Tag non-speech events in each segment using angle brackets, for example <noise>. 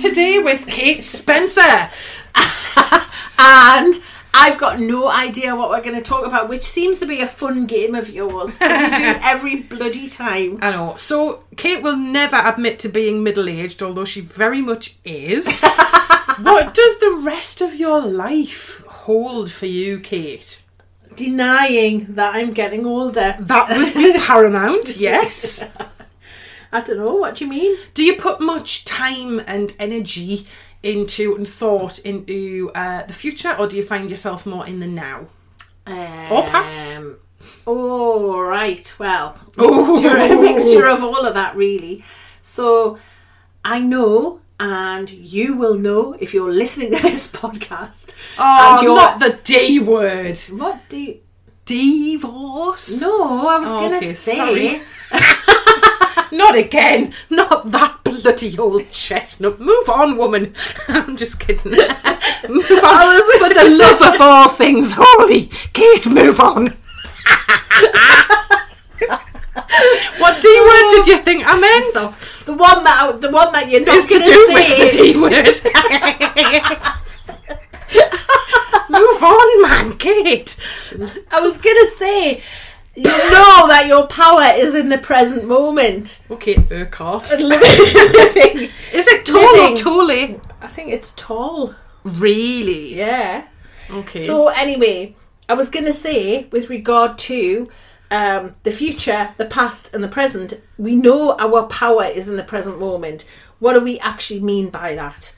today with Kate Spencer. <laughs> and I've got no idea what we're going to talk about, which seems to be a fun game of yours. you do <laughs> every bloody time. I know. So, Kate will never admit to being middle aged, although she very much is. <laughs> what does the rest of your life hold for you, Kate? Denying that I'm getting older. That would be paramount, yes. I don't know. What do you mean? Do you put much time and energy into and thought into uh, the future, or do you find yourself more in the now? Or past? Um, Oh, right. Well, mixture, a mixture of <laughs> all of that, really. So I know, and you will know if you're listening <laughs> to this podcast. Oh, and you're, not the D word. What do you. Divorce? No, I was Oh, going to okay, say. <laughs> <laughs> Not again. Not that bloody old chestnut. Move on, woman. <laughs> I'm just kidding. <laughs> move on. For the love of all things holy. Kate, move on. what D word did you think I meant? So, the one that the one that you're not Is to do with the. D word. move on, man, Kate. I was going to say, you know that your power is in the present moment. Okay, Eckhart. And <laughs> living, living. Is it tall Living. or tolly? I think it's tall. Really? Yeah. Okay. So anyway, I was going to say with regard to um, the future, the past, and the present, we know our power is in the present moment. What do we actually mean by that?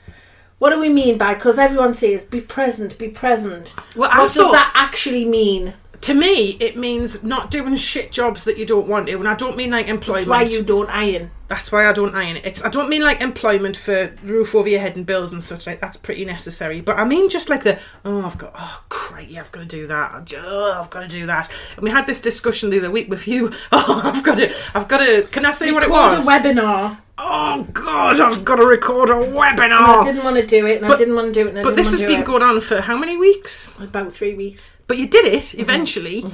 What do we mean by? Because everyone says be present, be present. Well, what I does saw- that actually mean? To me, it means not doing shit jobs that you don't want to, and I don't mean like employment. That's why you don't iron. That's why I don't iron it. It's I don't mean like employment for roof over your head and bills and such like that's pretty necessary. But I mean just like the oh I've got oh great yeah I've got to do that I've, oh, I've got to do that. And we had this discussion the other week with you. <laughs> Oh I've got to I've got to. Can I say what it was? a webinar. Oh God I've got to record a And I didn't want to do it, and I didn't want to do it, But this has been it. going on for how many weeks? about three weeks. But you did Mm-hmm. it eventually.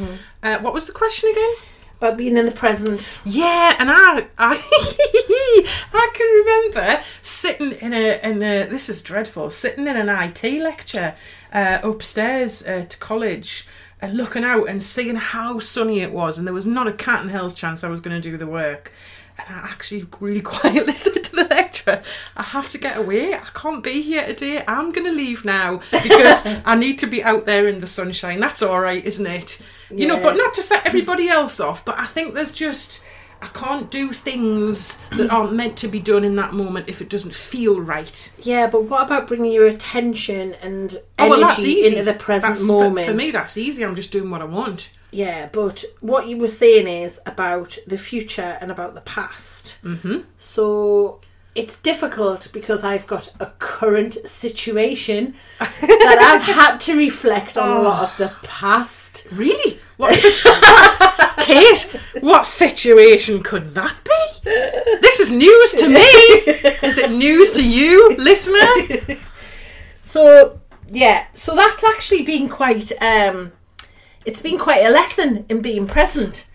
Uh, what was the question again? About being in the present. Yeah, and I, I, <laughs> I can remember sitting in a, in a. This is dreadful. Sitting in an IT lecture uh, upstairs at college, and looking out and seeing how sunny it was, and there was not a cat in hell's chance I was going to do the work. And I actually really <laughs> quietly said to the lecturer, "I have to get away. I can't be here today. I'm going to leave now because <laughs> I need to be out there in the sunshine. That's all right, isn't it? You know, but not to set everybody else off. But I think there's just." I can't do things that aren't meant to be done in that moment if it doesn't feel right. Yeah, but what about bringing your attention and Oh, energy well, that's easy. into the present That's- for- moment? For, me, that's easy. I'm just doing what I want. Yeah, but what you were saying is about the future and about the past. Mm-hmm. So it's difficult because I've got a current situation <laughs> that I've had to reflect on a lot of the past. Really? What <laughs> Kate, what situation could that be? This is news to me. Is it news to you, listener? <laughs> So yeah, so that's actually been quite um it's been quite a lesson in being present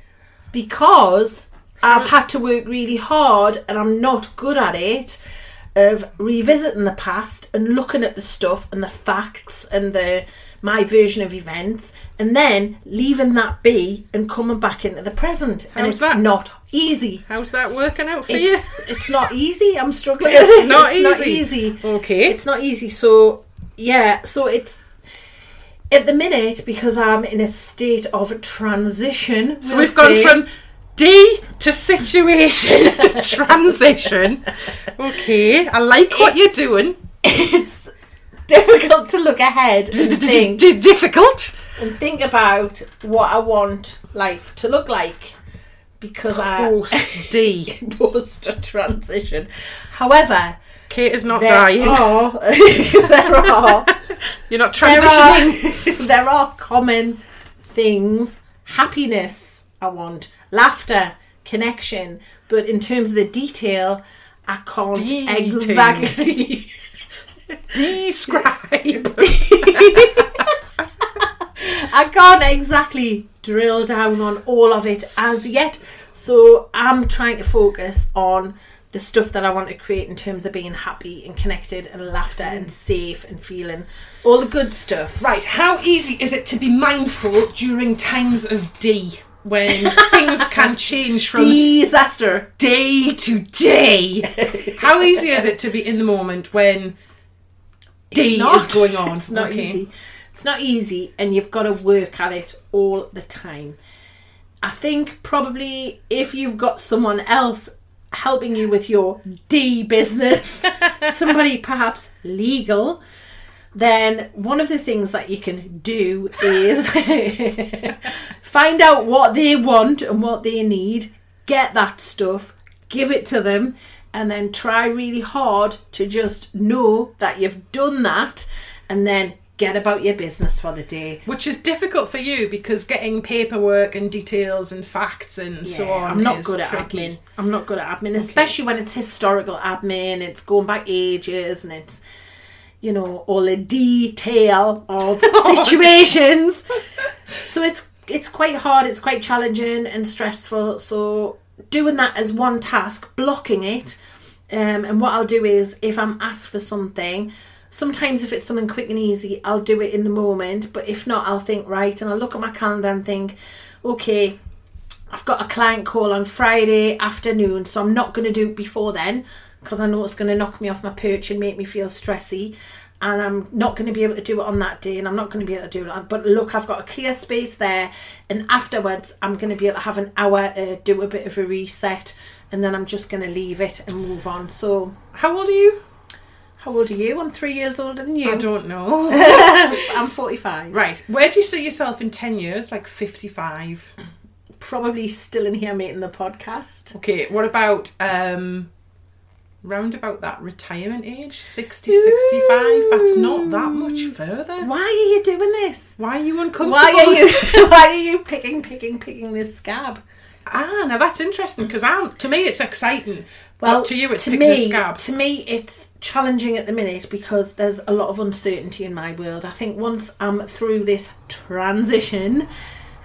because I've had to work really hard and I'm not good at it of revisiting the past and looking at the stuff and the facts and the my version of events and then leaving that be and coming back into the present and How's it's that? not easy How's that working out for you? it's, <laughs> it's not easy i'm struggling It's not it's not easy. easy Okay. it's not easy. So yeah, so it's at the minute because I'm in a state of transition. So we've gone from D to situation <laughs> to transition. <laughs> Okay, I like what you're doing. it's <laughs> difficult to look ahead and think D- difficult. and think about what I want life to look like because I Post <laughs> D. post a transition. However, Kate is not there dying. are <laughs> there are You're not there transitioning. are, there are common things. Happiness, I want. Laughter, connection. But in terms of the detail, I can't exactly. Describe. <laughs> I can't exactly drill down on all of it as yet. So I'm trying to focus on the stuff that I want to create in terms of being happy and connected and laughter and safe and feeling all the good stuff. Right, how easy is it to be mindful during times of D when <laughs> things can change from Disaster. day to day? How easy is it to be in the moment when D It's not. is going on? <laughs> It's not Okay. easy. It's not easy, and you've got to work at it all the time. I think probably if you've got someone else helping you with your D business, <laughs> somebody perhaps legal, then one of the things that you can do is <laughs> find out what they want and what they need, get that stuff, give it to them, and then try really hard to just know that you've done that and then get about your business for the day. Which is difficult for you because getting paperwork and details and facts and so on. I'm not is good at tricky. admin. I'm not good at admin, especially when it's historical admin. It's going back ages and it's, you know, all the detail of <laughs> oh, situations. so it's it's quite hard. It's quite challenging and stressful. So doing that as one task, blocking it, um, and what I'll do is if I'm asked for something. Sometimes, if it's something quick and easy, I'll do it in the moment. But if not, I'll think, right, and I'll look at my calendar and think, okay, I've got a client call on Friday afternoon, so I'm not going to do it before then because I know it's going to knock me off my perch and make me feel stressy. And I'm not going to be able to do it on that day, and I'm not going to be able to do it. But look, I've got a clear space there, and afterwards, I'm going to be able to have an hour to do a bit of a reset, and then I'm just going to leave it and move on. So, How old are you? how old are you? I'm three years older than you. I don't know. <laughs> I'm 45. right, where do you see yourself in 10 years? Like 55? Probably still in here making the podcast. Okay, what about um round about that retirement age? 60, 65? That's not that much further. Why are you doing this? Why are you uncomfortable? Why are you <laughs> <laughs> why are you picking picking picking this scab? Ah, now that's interesting because i to me it's exciting. Well, but to you it's to picking me, a scab. to me, it's challenging at the minute because there's a lot of uncertainty in my world. I think once I'm through this transition,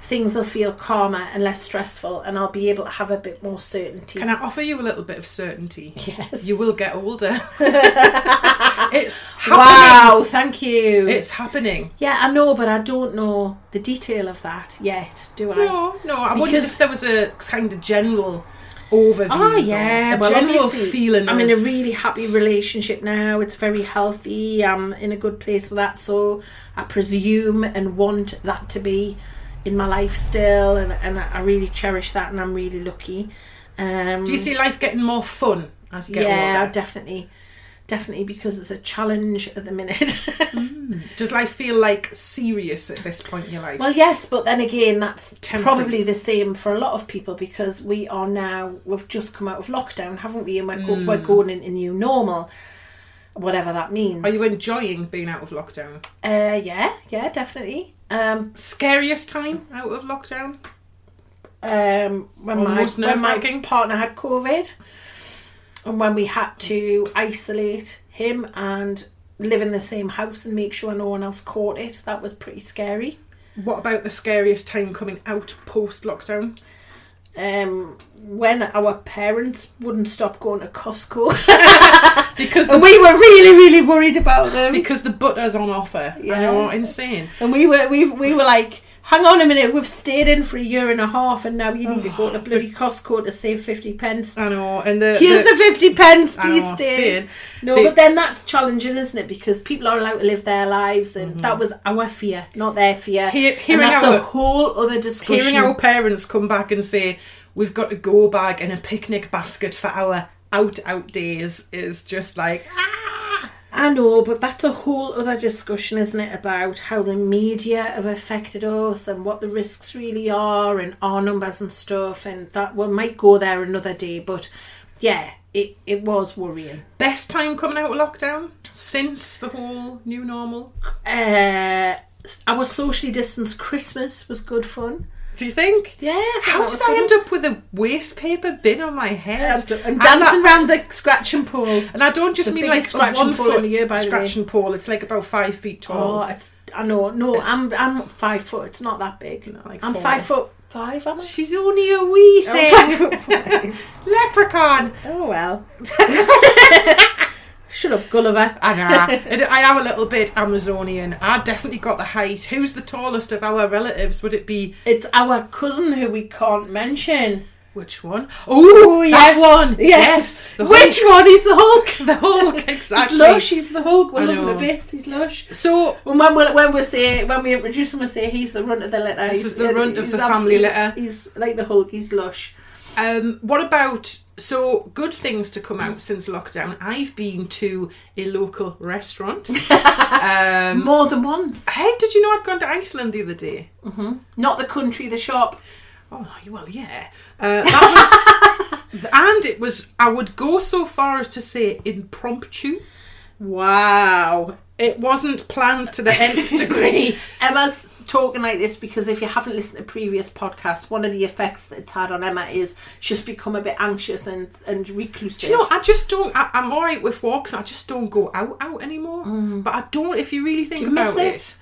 things will feel calmer and less stressful, and I'll be able to have a bit more certainty. Can I offer you a little bit of certainty? yes. You will get older. <laughs> it's happening. Wow, thank you. It's happening. yeah, I know, but I don't know the detail of that yet, do I? No, no. I wondered if there was a kind of general overview. Oh yeah, well, general feeling. I'm in a really happy relationship now. It's very healthy. I'm in a good place for that. So I presume and want that to be in my life still, and and I really cherish that, and I'm really lucky. Um, Do you see life getting more fun as you get yeah, older? definitely, definitely because it's a challenge at the minute. <laughs> Does life feel like serious at this point in your life? Well, yes, but then again, that's Temporary. probably the same for a lot of people because we are now we've just come out of lockdown, haven't we? And we're, go- we're going into new normal, whatever that means. Are you enjoying being out of lockdown? Uh, yeah, yeah, definitely. Um, Scariest time out of lockdown? um, when my when my partner had COVID, and when we had to isolate him and live in the same house and make sure no one else caught it, that was pretty scary. What about the scariest time coming out post lockdown? Um, when our parents wouldn't stop going to Costco. <laughs> Because And we were really, really worried about them. because the butter's on offer. Yeah. know, insane. And we were we we were like, hang on a minute, we've stayed in for a year and a half, and now you need to go to bloody Costco to save fifty pence. I know, and the Here's the, fifty pence, please know, stay. staying. No, The- but then that's challenging, isn't it? Because people are allowed to live their lives, and that was our fear, not their fear. Hear- and hearing that's our- a whole other discussion. Hearing our parents come back and say we've got a go bag and a picnic basket for our out out days is just like ah. I know, but that's a whole other discussion, isn't it, about how the media have affected us and what the risks really are and our numbers and stuff, and that we might go there another day. But yeah, it, it was worrying. best time coming out of lockdown since the whole new normal. Uh, our socially distanced Christmas was good fun. Do you think? Yeah. How did I end up with a waste paper bin on my head? And dancing around the scratching pole. And I don't just The mean like a scratching one pole in foot the year, by the way. scratching pole. It's like about five feet tall. Oh, it's. I know. No, It's- I'm. I'm five foot. It's not that big. No, like I'm four. five foot five. Am I? She's only a wee oh, thing. five foot five. <laughs> Leprechaun. Oh well. <laughs> Shut up, Gulliver. I know. <laughs> I am a little bit Amazonian. I definitely got the height. Who's the tallest of our relatives? Would it be It's our cousin who we can't mention. which one? Oh, that one. Yes. The Which one? He's the Hulk. <laughs> The Hulk. <laughs> Exactly. He's lush. He's the Hulk. We love him a bit. He's lush. So when we when we say when we introduce him, we say he's the runt of the litter. This He's- is the uh, runt of the family litter. He's like the Hulk. He's lush. Um, what about so good things to come out since lockdown? I've been to a local restaurant. <laughs> um, More than once. hey, did you know I'd gone to Iceland the other day? Not the country, the shop. Oh well, yeah. Uh, that was, <laughs> and it was. I would go so far as to say impromptu. Wow. It wasn't planned to the nth degree. <laughs> Emma's talking like this because if you haven't listened to previous podcasts, one of the effects that it's had on Emma is she's become a bit anxious and and reclusive. Do you know? I just don't. I, I'm all right with walks. I just don't go out out anymore. But I don't. If you really think Mm. Do you about it, it?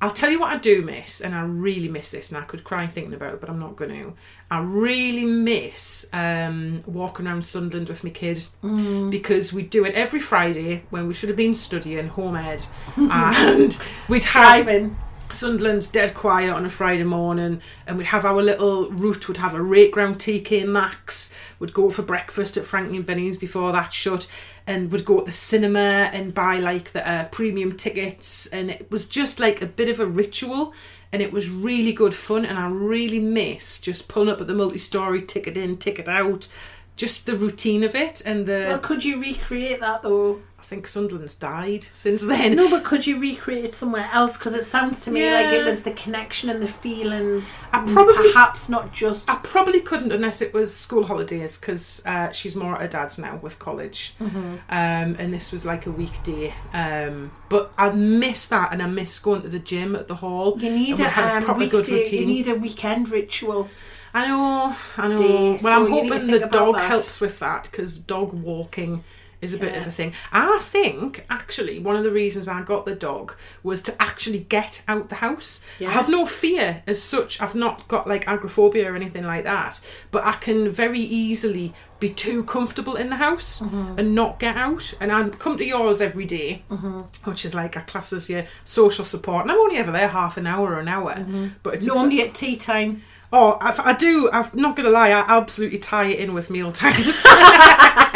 I'll tell you what I do miss, and I really miss this, and I could cry thinking about it, but I'm not going to. I really miss um, walking around Sunderland with my kid Mm. because we do it every Friday when we should have been studying home ed, <laughs> and we'd have Driving. Sunderland's dead quiet on a Friday morning, and we'd have our little route. We'd have a rake round TK Maxx. Would go for breakfast at Frankie and Benny's before that shut, and would go to the cinema and buy like the uh, premium tickets. And it was just like a bit of a ritual, and it was really good fun. And I really miss just pulling up at the multi-story, ticket in, ticket out, just the routine of it. And the Well, could you recreate that though? I think Sunderland's died since then. No, but could you recreate it somewhere else? Because it sounds to me like it was the connection and the feelings. I probably- perhaps not just. I probably couldn't unless it was school holidays because uh, she's more at her dad's now with college, Mm-hmm. um, and this was like a weekday. Um, but I miss that, and I miss going to the gym at the hall. You need a, um, weekday, you need a weekend ritual. I know, I know. day, well, so I'm you need to hoping the dog helps with that because dog walking is a bit of a thing. I think actually one of the reasons I got the dog was to actually get out the house. Yeah. I have no fear as such. I've not got like agoraphobia or anything like that, but I can very easily be too comfortable in the house Mm-hmm. and not get out. And I come to yours every day, which is like a class as your social support. And I'm only ever there half an hour or an hour, Mm-hmm. but it's Normally at tea time. Oh, I, I do. I'm not going to lie. I absolutely tie it in with meal times. <laughs> <laughs>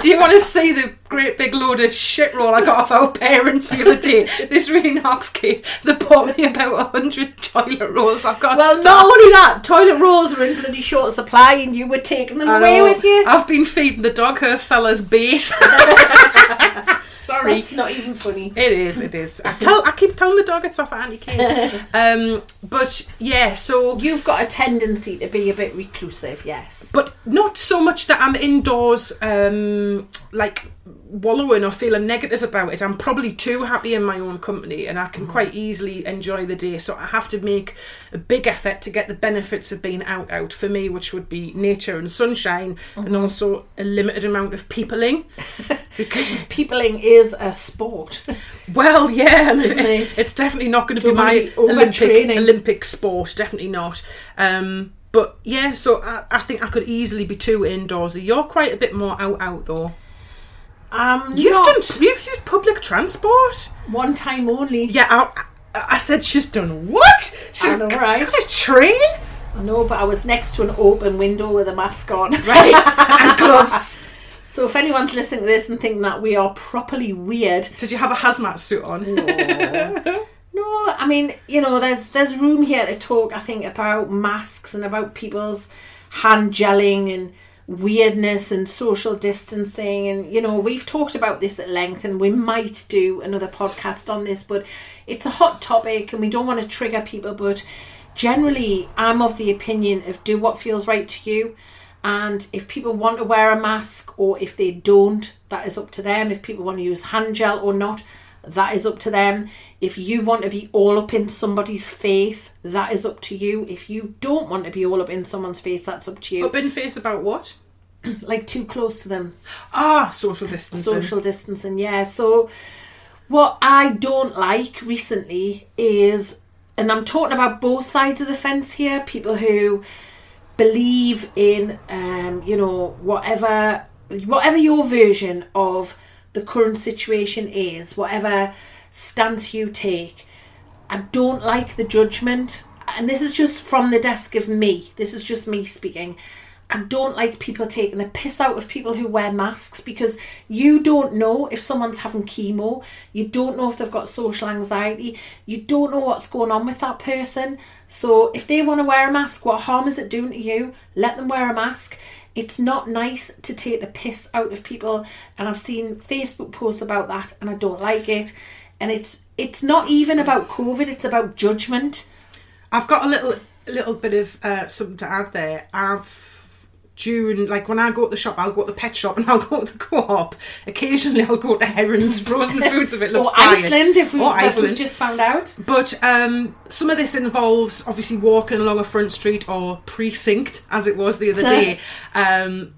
do you want to see the great big load of shit roll I got off our parents the other day? This really knocks kid. They bought me about a hundred toilet rolls. I've got. Well, stuff. not only that, toilet rolls are in bloody short supply, and you were taking them I away know. with you. I've been feeding the dog her fella's bait. <laughs> Sorry. it's not even funny. It is, it is. I tell, I keep telling the dog it's off at Auntie Kate. <laughs> Um, but yeah, so You've got a tendency to be a bit reclusive, yes. but not so much that I'm indoors, um, Um, like wallowing or feeling negative about it. I'm probably too happy in my own company, and I can mm. quite easily enjoy the day. So I have to make a big effort to get the benefits of being out, out for me, which would be nature and sunshine, and mm-hmm. also a limited amount of peopling. <laughs> because <laughs> Peopling is a sport. well, yeah, Isn't it's, it? it's definitely not going to be my Olympic. Olympic sport. Definitely not. Um, but yeah, so I, I think I could easily be too indoorsy. You're quite a bit more out out though. Um, You've not done. You've used public transport. one time only. Yeah, I, I, I said she's done what? She's know, right? got a train, I know, but I was next to an open window with a mask on. right? and <laughs> gloves. So if anyone's listening to this and thinking that we are properly weird, Did you have a hazmat suit on? no, <laughs> I mean, you know, there's there's room here to talk. I think about masks and about people's hand gelling and weirdness and social distancing. And you know we've talked about this at length and we might do another podcast on this but it's a hot topic and we don't want to trigger people. But generally i'm of the opinion of do what feels right to you. And if people want to wear a mask or if they don't that is up to them. If people want to use hand gel or not that is up to them. If you want to be all up in somebody's face, that is up to you. If you don't want to be all up in someone's face, that's up to you. Up in face about what? <clears throat> like too close to them. Ah, social distancing. Social distancing, yeah. So what I don't like recently is and I'm talking about both sides of the fence here, people who believe in um, you know, whatever whatever your version of the current situation is, whatever stance you take, I don't like the judgment. And this is just from the desk of me. This is just me speaking. I don't like people taking the piss out of people who wear masks because you don't know if someone's having chemo, you don't know if they've got social anxiety, you don't know what's going on with that person. So if they want to wear a mask, what harm is it doing to you? Let them wear a mask. It's not nice to take the piss out of people, and I've seen Facebook posts about that, and I don't like it. And it's it's not even about COVID; it's about judgment. I've got a little little bit of uh, something to add there. I've during like when I go to the shop, I'll go to the pet shop and I'll go to the co-op. Occasionally, I'll go to Heron's <laughs> frozen <laughs> foods if it looks or. Iceland, if we, we've just found out. But um, some of this involves obviously walking along a front street or precinct, as it was the other <laughs> day. Um,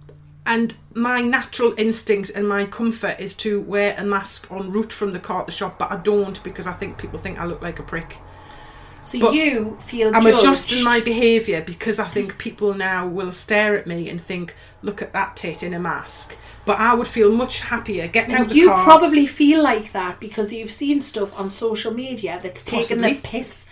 and my natural instinct and my comfort is to wear a mask en route from the car to the shop, but I don't because I think people think I look like a prick. So But you feel I'm judged. adjusting my behaviour because I think people now will stare at me and think, look at that tit in a mask. But I would feel much happier getting Now, out the you car. probably feel like that because you've seen stuff on social media that's taken the piss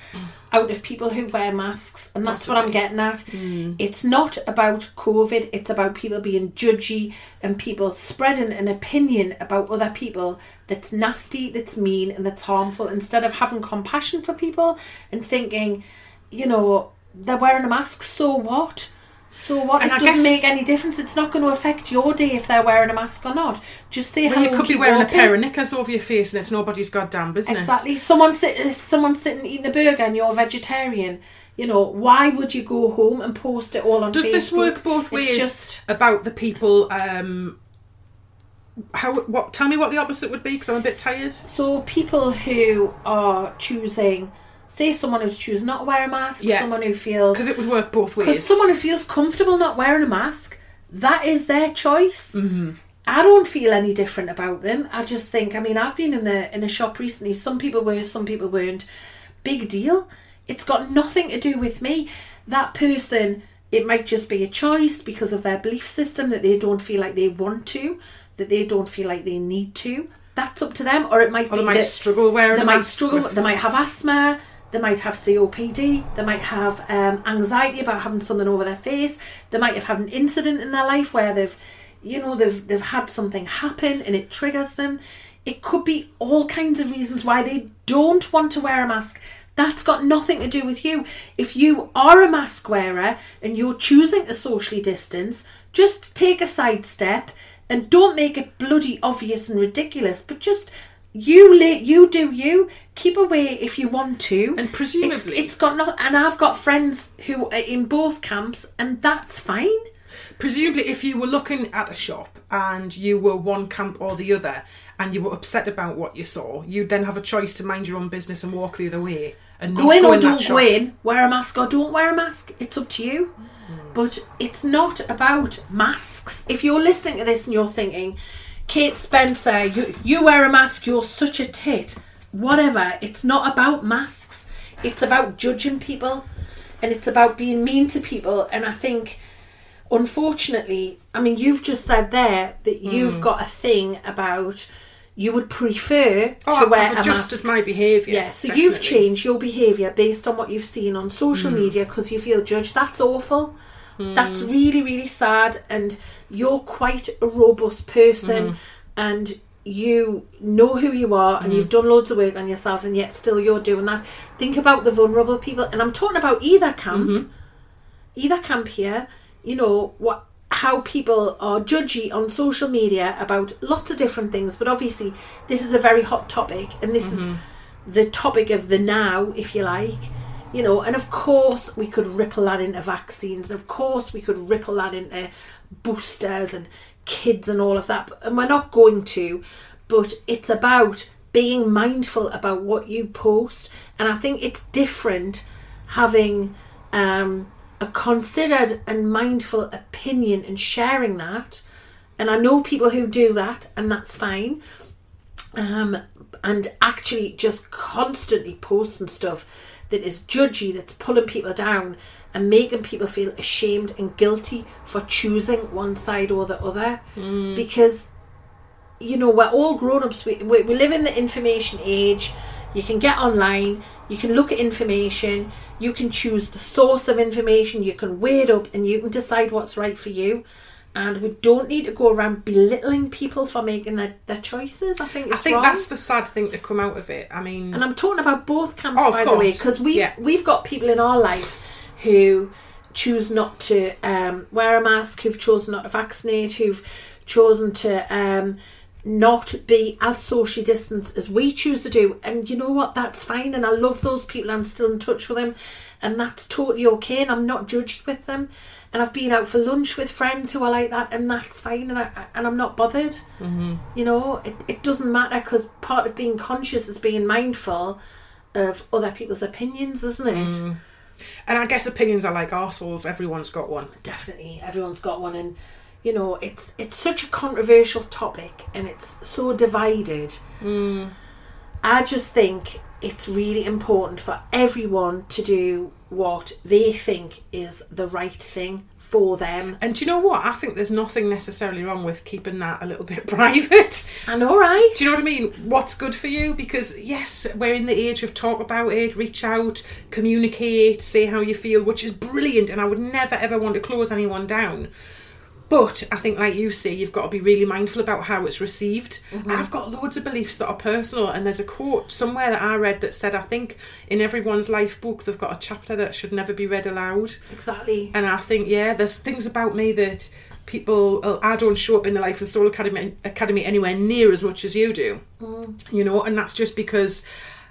out of people who wear masks, and that's what I'm getting at. Hmm. It's not about COVID, it's about people being judgy and people spreading an opinion about other people that's nasty, that's mean, and that's harmful instead of having compassion for people and thinking, you know, they're wearing a mask, so what? So what? And it I doesn't guess- make any difference. It's not going to affect your day if they're wearing a mask or not. Just say Well, hello. you could be wearing walking. a pair of knickers over your face and it's nobody's goddamn business. Exactly. Someone sit, someone sitting eating a burger and you're a vegetarian. You know, why would you go home and post it all on Does Facebook? this work both ways? It's just about the people. Um, how? What? Tell me what the opposite would be because I'm a bit tired. so people who are choosing, say, someone who's choosing not to wear a mask, Yeah. someone who feels Because it would work both ways. because someone who feels comfortable not wearing a mask, that is their choice. Mm-hmm. I don't feel any different about them. I just think, I mean, I've been in the in a shop recently. Some people were, some people weren't. Big deal. It's got nothing to do with me. That person, it might just be a choice because of their belief system that they don't feel like they want to, that they don't feel like they need to. That's up to them, or it might or be they might that struggle wearing. they a might mask struggle. with- They might have asthma. They might have COPD. They might have um, anxiety about having something over their face. They might have had an incident in their life where they've, you know, they've they've had something happen and it triggers them. It could be all kinds of reasons why they don't want to wear a mask. That's got nothing to do with you. If you are a mask wearer and you're choosing to socially distance, just take a sidestep and don't make it bloody obvious and ridiculous, but just you la- you do you. Keep away if you want to. And it's, presumably- it's got not and i've got friends who are in both camps and that's fine. Presumably, if you were looking at a shop and you were one camp or the other, and you were upset about what you saw, you'd then have a choice to mind your own business and walk the other way and not go in go or in don't go in. Wear a mask or don't wear a mask. It's up to you. Hmm. But it's not about masks. If you're listening to this and you're thinking kate spencer you, you wear a mask you're such a tit whatever it's not about masks it's about judging people and it's about being mean to people and i think unfortunately i mean you've just said there that hmm. you've got a thing about you would prefer Oh, to wear I've a adjusted mask my behaviour. yeah, so you've changed your behaviour based on what you've seen on social hmm. media because you feel judged. That's awful. That's hmm. really, really sad. And you're quite a robust person mm-hmm. and you know who you are and you've mm. done loads of work on yourself and yet still you're doing that. Think about the vulnerable people. And I'm talking about either camp, mm-hmm. either camp here, you know, what how people are judgy on social media about lots of different things, but obviously this is a very hot topic and this is mm-hmm. the topic of the now, if you like. You know, and of course we could ripple that into vaccines, and of course we could ripple that into boosters and kids and all of that. And we're not going to, but it's about being mindful about what you post. And I think it's different having um, a considered and mindful opinion and sharing that. And I know people who do that, and that's fine. Um, and actually just constantly posting stuff that is judgy, that's pulling people down and making people feel ashamed and guilty for choosing one side or the other. Mm. Because, you know, we're all grown ups, we, we, we live in the information age. You can get online, you can look at information, you can choose the source of information, you can weigh it up, and you can decide what's right for you. And we don't need to go around belittling people for making their, their choices. I think I think wrong. that's the sad thing to come out of it. I mean, And I'm talking about both camps, Oh, by the way, course. because we've Yeah. we've got people in our life who choose not to um, wear a mask, who've chosen not to vaccinate, who've chosen to um, not be as socially distanced as we choose to do. And you know what? That's fine. And I love those people. I'm still in touch with them, and that's totally okay. And I'm not judged with them. And I've been out for lunch with friends who are like that, and that's fine. And I and I'm not bothered. Mm-hmm. You know, it, it doesn't matter because part of being conscious is being mindful of other people's opinions, isn't it? And I guess opinions are like arseholes. Everyone's got one. Definitely, everyone's got one, and you know, it's it's such a controversial topic, and it's so divided. Hmm. I just think it's really important for everyone to do what they think is the right thing for them. And do you know what? I think there's nothing necessarily wrong with keeping that a little bit <laughs> private. And all right, Do you know what I mean? What's good for you? Because yes, we're in the age of talk about it, reach out, communicate, say how you feel, which is brilliant. And I would never ever want to close anyone down. But I think, like you say, you've got to be really mindful about how it's received. I've got loads of beliefs that are personal, and there's a quote somewhere that I read that said, I think in everyone's life book, they've got a chapter that should never be read aloud. exactly. And I think, yeah, there's things about me that people, uh, I don't show up in the Life and Soul Academy, Academy anywhere near as much as you do. You know, and that's just because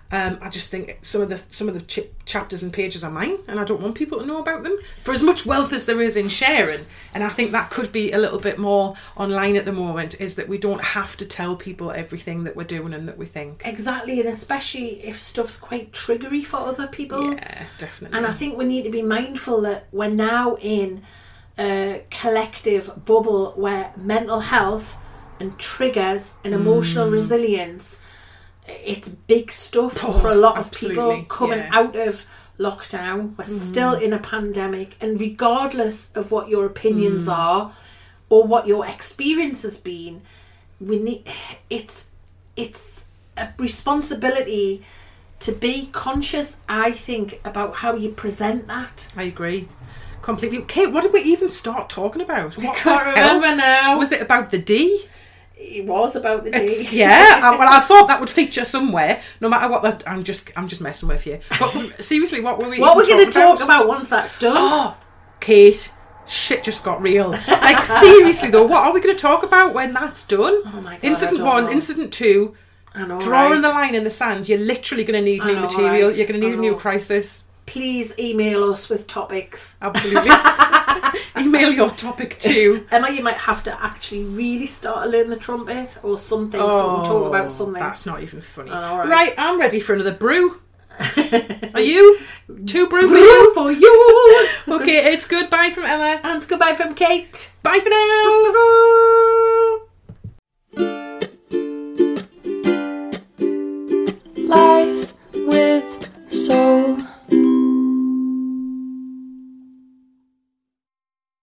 um, I just think some of the some of the ch- chapters and pages are mine, and I don't want people to know about them. For as much wealth as there is in sharing, and I think that could be a little bit more online at the moment, is that we don't have to tell people everything that we're doing and that we think. Exactly, and especially if stuff's quite triggery for other people. Yeah, definitely. And I think we need to be mindful that we're now in a collective bubble where mental health and triggers and emotional resilience it's big stuff Oh, for a lot of people coming yeah. out of lockdown. We're mm. still in a pandemic, and regardless of what your opinions mm. are or what your experience has been, we need it's it's a responsibility to be conscious. I think about how you present that. I agree. Completely. Kate, what did we even start talking about? What can't the hell? remember now. Was it about the D? It was about the day. It's- yeah. <laughs> I, well, I thought that would feature somewhere. No matter what. That, I'm just, I'm just messing with you. But <laughs> seriously, what were we? what were we're going to talk about once that's done? Oh, Kate, shit just got real. Like <laughs> seriously though, what are we going to talk about when that's done? Oh my God, Incident one, know. incident two. I know, Drawing right? the line in the sand. You're literally going to need I new know, material. right. You're going to need a new crisis please email us with topics. Absolutely. <laughs> email your topic too. Emma, you might have to actually really start to learn the trumpet or something. Oh, talk about oh, something. That's not even funny. Oh, right. right, I'm ready for another brew. <laughs> Are you? Two brew, brew for you. <laughs> okay, it's goodbye from Ella. And it's goodbye from Kate. Bye for now. Life with soul.